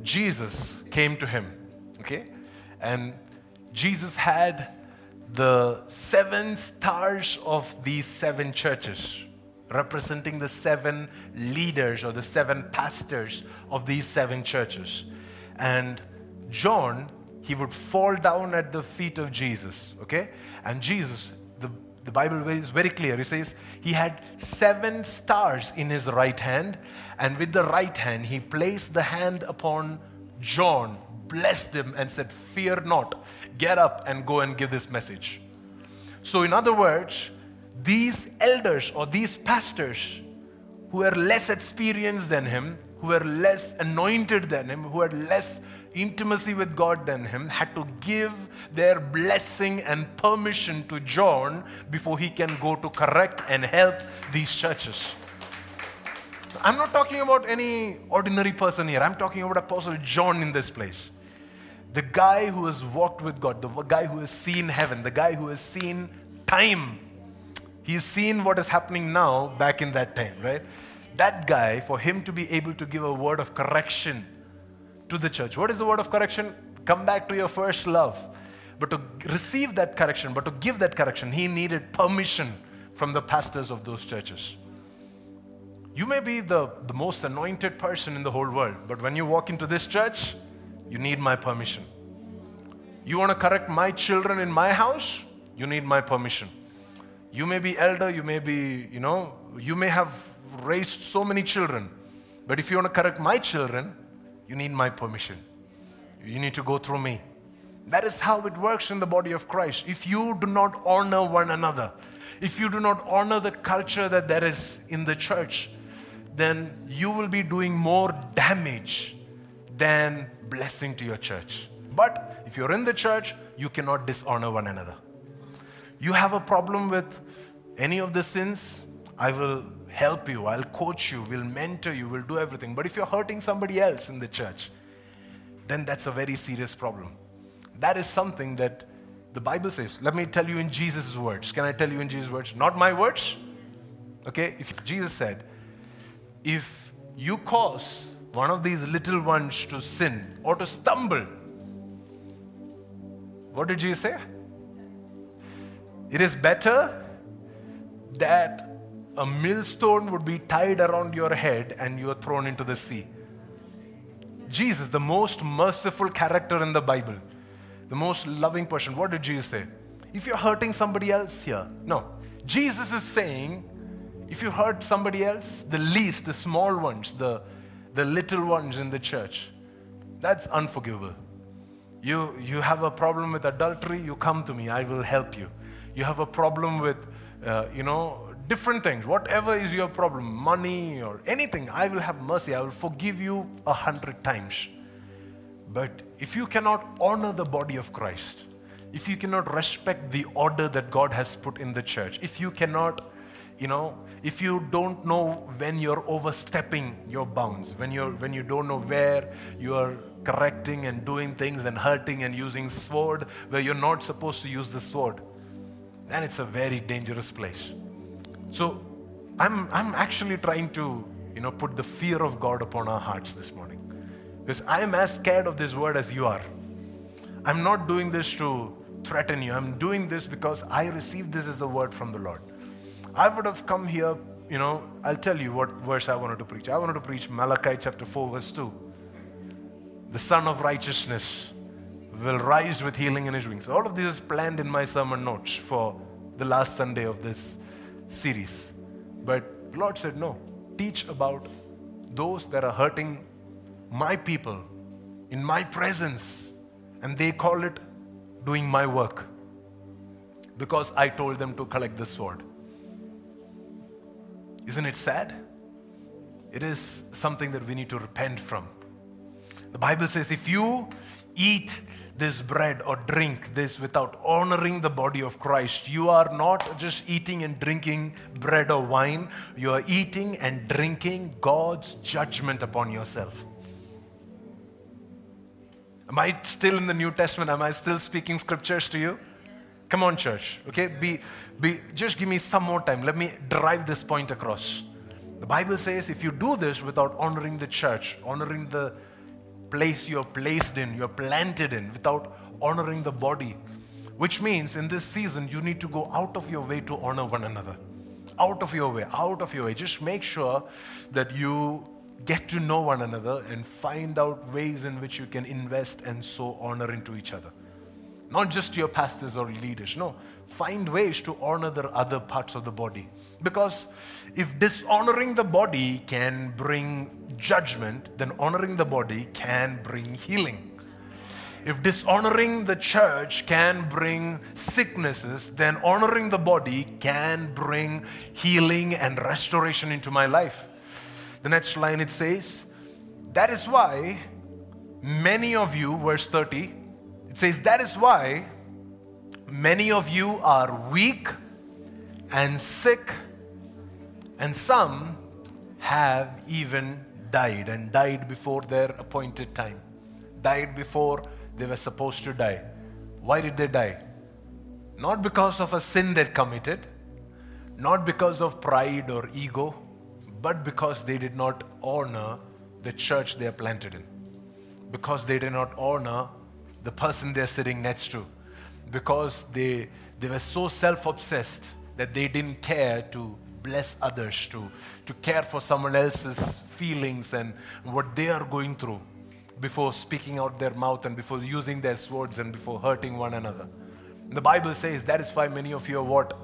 Jesus came to him. Okay? And Jesus had the seven stars of these seven churches, representing the seven leaders or the seven pastors of these seven churches. And John, he would fall down at the feet of Jesus, okay? And Jesus, the, the Bible is very clear. He says he had seven stars in his right hand, and with the right hand, he placed the hand upon John, blessed him and said, Fear not, get up and go and give this message. So, in other words, these elders or these pastors who were less experienced than him, who were less anointed than him, who had less intimacy with God than him, had to give their blessing and permission to John before he can go to correct and help these churches. I'm not talking about any ordinary person here. I'm talking about Apostle John in this place. The guy who has walked with God, the guy who has seen heaven, the guy who has seen time. He's seen what is happening now back in that time, right? That guy, for him to be able to give a word of correction to the church. What is the word of correction? Come back to your first love. But to receive that correction, but to give that correction, he needed permission from the pastors of those churches. You may be the, the most anointed person in the whole world, but when you walk into this church, you need my permission. You want to correct my children in my house? You need my permission. You may be elder, you may be, you know, you may have raised so many children. But if you want to correct my children, you need my permission. You need to go through me. That is how it works in the body of Christ. If you do not honor one another, if you do not honor the culture that there is in the church, then you will be doing more damage than blessing to your church. But if you're in the church, you cannot dishonor one another. You have a problem with any of the sins, I will help you, I'll coach you, we'll mentor you, we'll do everything. But if you're hurting somebody else in the church, then that's a very serious problem. That is something that the Bible says. Let me tell you in Jesus' words. Can I tell you in Jesus' words? Not my words. Okay? If Jesus said, if you cause one of these little ones to sin or to stumble, what did Jesus say? It is better that a millstone would be tied around your head and you are thrown into the sea. Jesus, the most merciful character in the Bible, the most loving person, what did Jesus say? If you're hurting somebody else here, no. Jesus is saying, if you hurt somebody else, the least, the small ones, the, the little ones in the church, that's unforgivable. You, you have a problem with adultery, you come to me, I will help you. You have a problem with, uh, you know, different things, whatever is your problem, money or anything, I will have mercy. I will forgive you a hundred times. But if you cannot honor the body of Christ, if you cannot respect the order that God has put in the church, if you cannot, you know, if you don't know when you're overstepping your bounds, when you're when you don't know where you are correcting and doing things and hurting and using sword where you're not supposed to use the sword, then it's a very dangerous place. So I'm I'm actually trying to, you know, put the fear of God upon our hearts this morning. Because I'm as scared of this word as you are. I'm not doing this to threaten you. I'm doing this because I received this as the word from the Lord. I would have come here, you know, I'll tell you what verse I wanted to preach. I wanted to preach Malachi chapter 4, verse 2. The Sun of Righteousness will rise with healing in his wings. All of this is planned in my sermon notes for the last Sunday of this series. But the Lord said, no, teach about those that are hurting my people in my presence. And they call it doing my work because I told them to collect the sword. Isn't it sad? It is something that we need to repent from. The Bible says if you eat this bread or drink this without honoring the body of Christ, you are not just eating and drinking bread or wine, you are eating and drinking God's judgment upon yourself. Am I still in the New Testament? Am I still speaking scriptures to you? Come on, church. Okay? Be, be, just give me some more time. Let me drive this point across. The Bible says if you do this without honoring the church, honoring the place you're placed in, you're planted in, without honoring the body, which means in this season you need to go out of your way to honor one another. Out of your way, out of your way. Just make sure that you get to know one another and find out ways in which you can invest and sow honor into each other. Not just your pastors or leaders, no. Find ways to honor the other parts of the body. Because if dishonoring the body can bring judgment, then honoring the body can bring healing. If dishonoring the church can bring sicknesses, then honoring the body can bring healing and restoration into my life. The next line it says, That is why many of you, verse 30, it says, That is why many of you are weak and sick, and some have even died and died before their appointed time, died before they were supposed to die. Why did they die? Not because of a sin they committed, not because of pride or ego, but because they did not honor the church they are planted in, because they did not honor the person they're sitting next to, because they, they were so self obsessed that they didn't care to bless others, to, to care for someone else's feelings and what they are going through before speaking out their mouth and before using their swords and before hurting one another. The Bible says that is why many of you are what?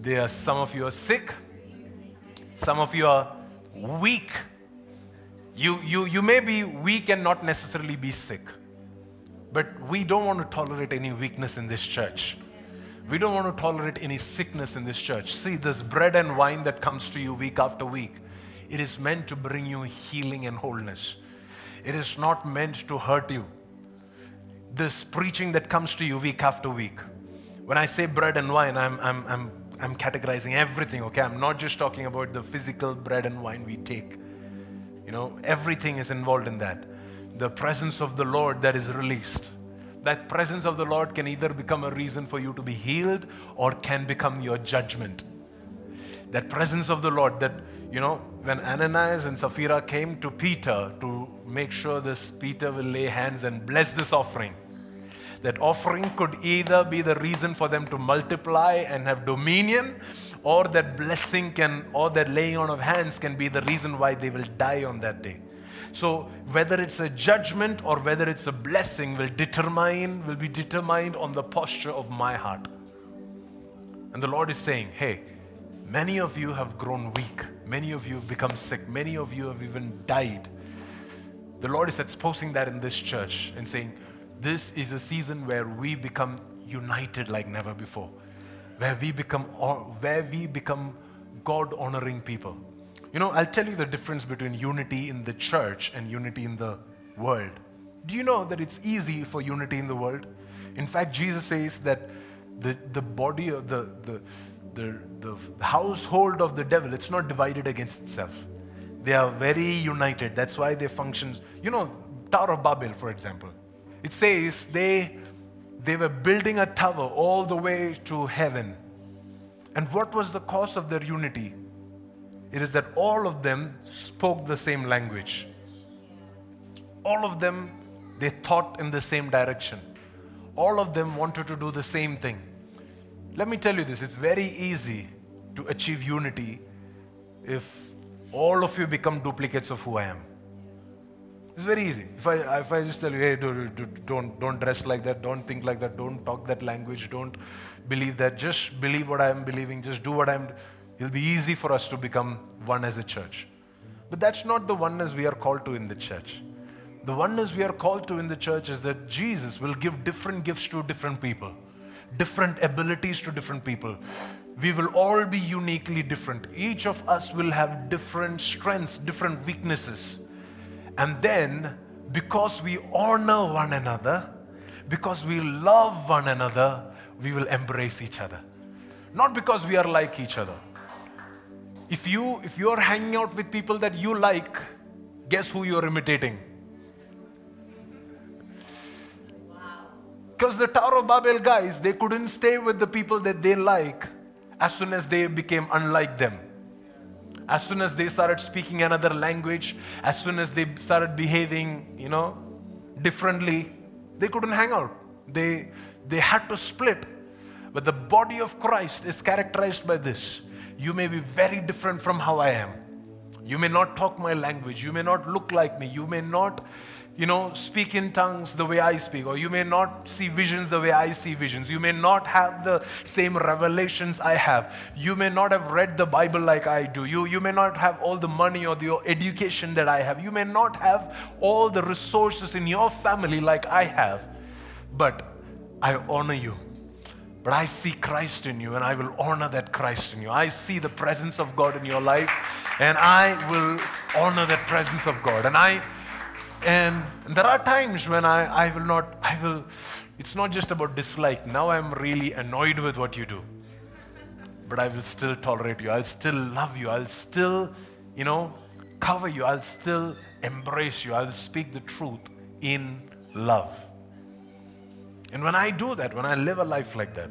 There are some of you are sick, some of you are weak. You, you, you may be weak and not necessarily be sick. But we don't want to tolerate any weakness in this church. We don't want to tolerate any sickness in this church. See, this bread and wine that comes to you week after week, it is meant to bring you healing and wholeness. It is not meant to hurt you. This preaching that comes to you week after week, when I say bread and wine, I'm, I'm, I'm I'm categorizing everything, okay? I'm not just talking about the physical bread and wine we take. You know, everything is involved in that. The presence of the Lord that is released. That presence of the Lord can either become a reason for you to be healed or can become your judgment. That presence of the Lord, that, you know, when Ananias and Sapphira came to Peter to make sure this Peter will lay hands and bless this offering that offering could either be the reason for them to multiply and have dominion, or that blessing can, or that laying on of hands can be the reason why they will die on that day. So whether it's a judgment or whether it's a blessing will determine, will be determined on the posture of my heart. And the Lord is saying, hey, many of you have grown weak. Many of you have become sick. Many of you have even died. The Lord is exposing that in this church and saying, this is a season where we become united like never before, where we become, where we become God honoring people. You know, I'll tell you the difference between unity in the church and unity in the world. Do you know that it's easy for unity in the world? In fact, Jesus says that the, the body of the, the, the, the household of the devil, it's not divided against itself. They are very united. That's why they function. You know, Tower of Babel, for example. It says they, they were building a tower all the way to heaven. And what was the cause of their unity? It is that all of them spoke the same language. All of them, they thought in the same direction. All of them wanted to do the same thing. Let me tell you this it's very easy to achieve unity if all of you become duplicates of who I am. It's very easy. If I, if I just tell you, hey, don't, don't dress like that, don't think like that, don't talk that language, don't believe that, just believe what I'm believing, just do what I'm, it'll be easy for us to become one as a church. But that's not the oneness we are called to in the church. The oneness we are called to in the church is that Jesus will give different gifts to different people, different abilities to different people. We will all be uniquely different. Each of us will have different strengths, different weaknesses. And then, because we honor one another, because we love one another, we will embrace each other. Not because we are like each other. If you if you are hanging out with people that you like, guess who you are imitating? Because the Tower of Babel guys, they couldn't stay with the people that they like as soon as they became unlike them. As soon as they started speaking another language, as soon as they started behaving, you know, differently, they couldn't hang out. They, they had to split. But the body of Christ is characterized by this. You may be very different from how I am. You may not talk my language. You may not look like me. You may not you know, speak in tongues the way I speak, or you may not see visions the way I see visions. You may not have the same revelations I have. You may not have read the Bible like I do. You, you may not have all the money or the education that I have. You may not have all the resources in your family like I have. But I honor you. But I see Christ in you, and I will honor that Christ in you. I see the presence of God in your life, and I will honor that presence of God. And I and there are times when I, I will not, I will, it's not just about dislike. Now I'm really annoyed with what you do. But I will still tolerate you. I'll still love you. I'll still, you know, cover you. I'll still embrace you. I'll speak the truth in love. And when I do that, when I live a life like that,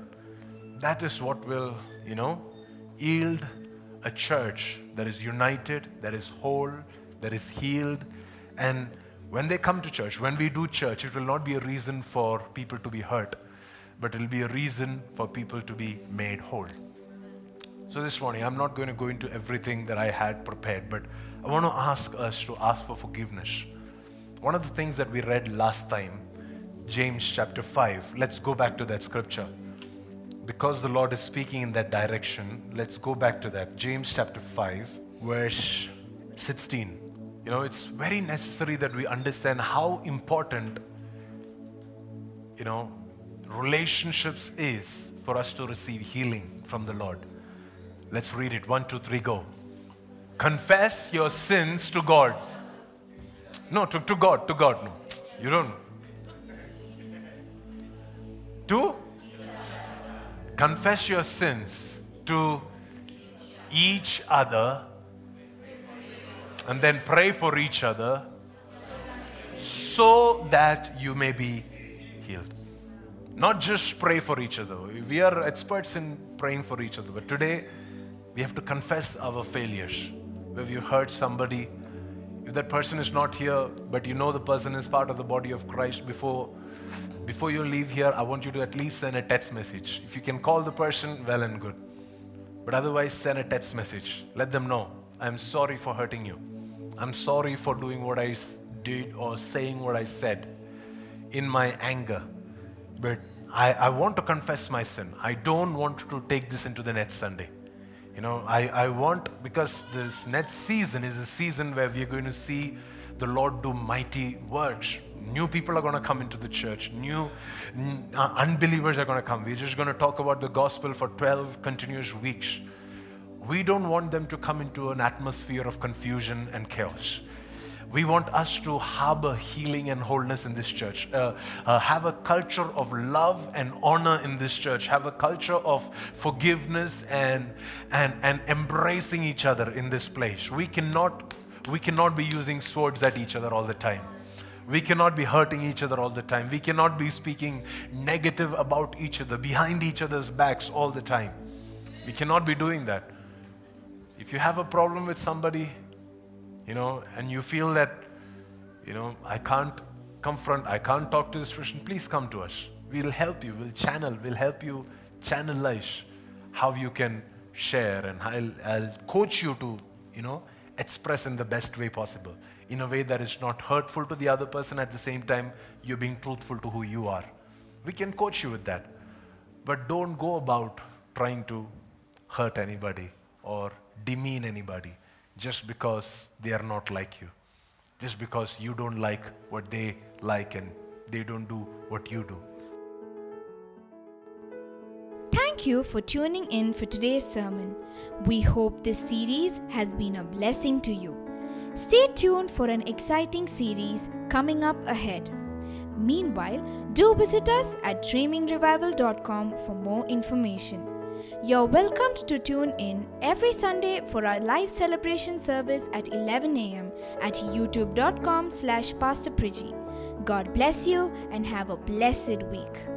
that is what will, you know, yield a church that is united, that is whole, that is healed, and when they come to church, when we do church, it will not be a reason for people to be hurt, but it will be a reason for people to be made whole. So this morning, I'm not going to go into everything that I had prepared, but I want to ask us to ask for forgiveness. One of the things that we read last time, James chapter 5, let's go back to that scripture. Because the Lord is speaking in that direction, let's go back to that. James chapter 5, verse 16. You know, it's very necessary that we understand how important, you know, relationships is for us to receive healing from the Lord. Let's read it. One, two, three, go. Confess your sins to God. No, to, to God, to God. No, you don't. To? Confess your sins to each other and then pray for each other so that you may be healed. Not just pray for each other. We are experts in praying for each other, but today we have to confess our failures. If we've hurt somebody, if that person is not here, but you know the person is part of the body of Christ, before, before you leave here, I want you to at least send a text message. If you can call the person, well and good. But otherwise, send a text message. Let them know, I'm sorry for hurting you. I'm sorry for doing what I did or saying what I said in my anger. But I, I want to confess my sin. I don't want to take this into the next Sunday. You know, I, I want, because this next season is a season where we are going to see the Lord do mighty works. New people are going to come into the church. New uh, unbelievers are going to come. We're just going to talk about the gospel for 12 continuous weeks. We don't want them to come into an atmosphere of confusion and chaos. We want us to harbor healing and wholeness in this church, uh, uh, have a culture of love and honor in this church, have a culture of forgiveness and, and, and embracing each other in this place. We cannot, we cannot be using swords at each other all the time. We cannot be hurting each other all the time. We cannot be speaking negative about each other, behind each other's backs all the time. We cannot be doing that. If you have a problem with somebody, you know, and you feel that, you know, I can't confront, I can't talk to this person, please come to us. We'll help you, we'll channel, we'll help you channelize how you can share, and I'll, I'll coach you to, you know, express in the best way possible, in a way that is not hurtful to the other person, at the same time, you're being truthful to who you are. We can coach you with that. But don't go about trying to hurt anybody or demean anybody just because they are not like you, just because you don't like what they like and they don't do what you do. Thank you for tuning in for today's sermon. We hope this series has been a blessing to you. Stay tuned for an exciting series coming up ahead. Meanwhile, do visit us at dreamingrevival.com for more information. You're welcomed to tune in every Sunday for our live celebration service at 11 a.m. at youtube.com slash Pastor God bless you and have a blessed week.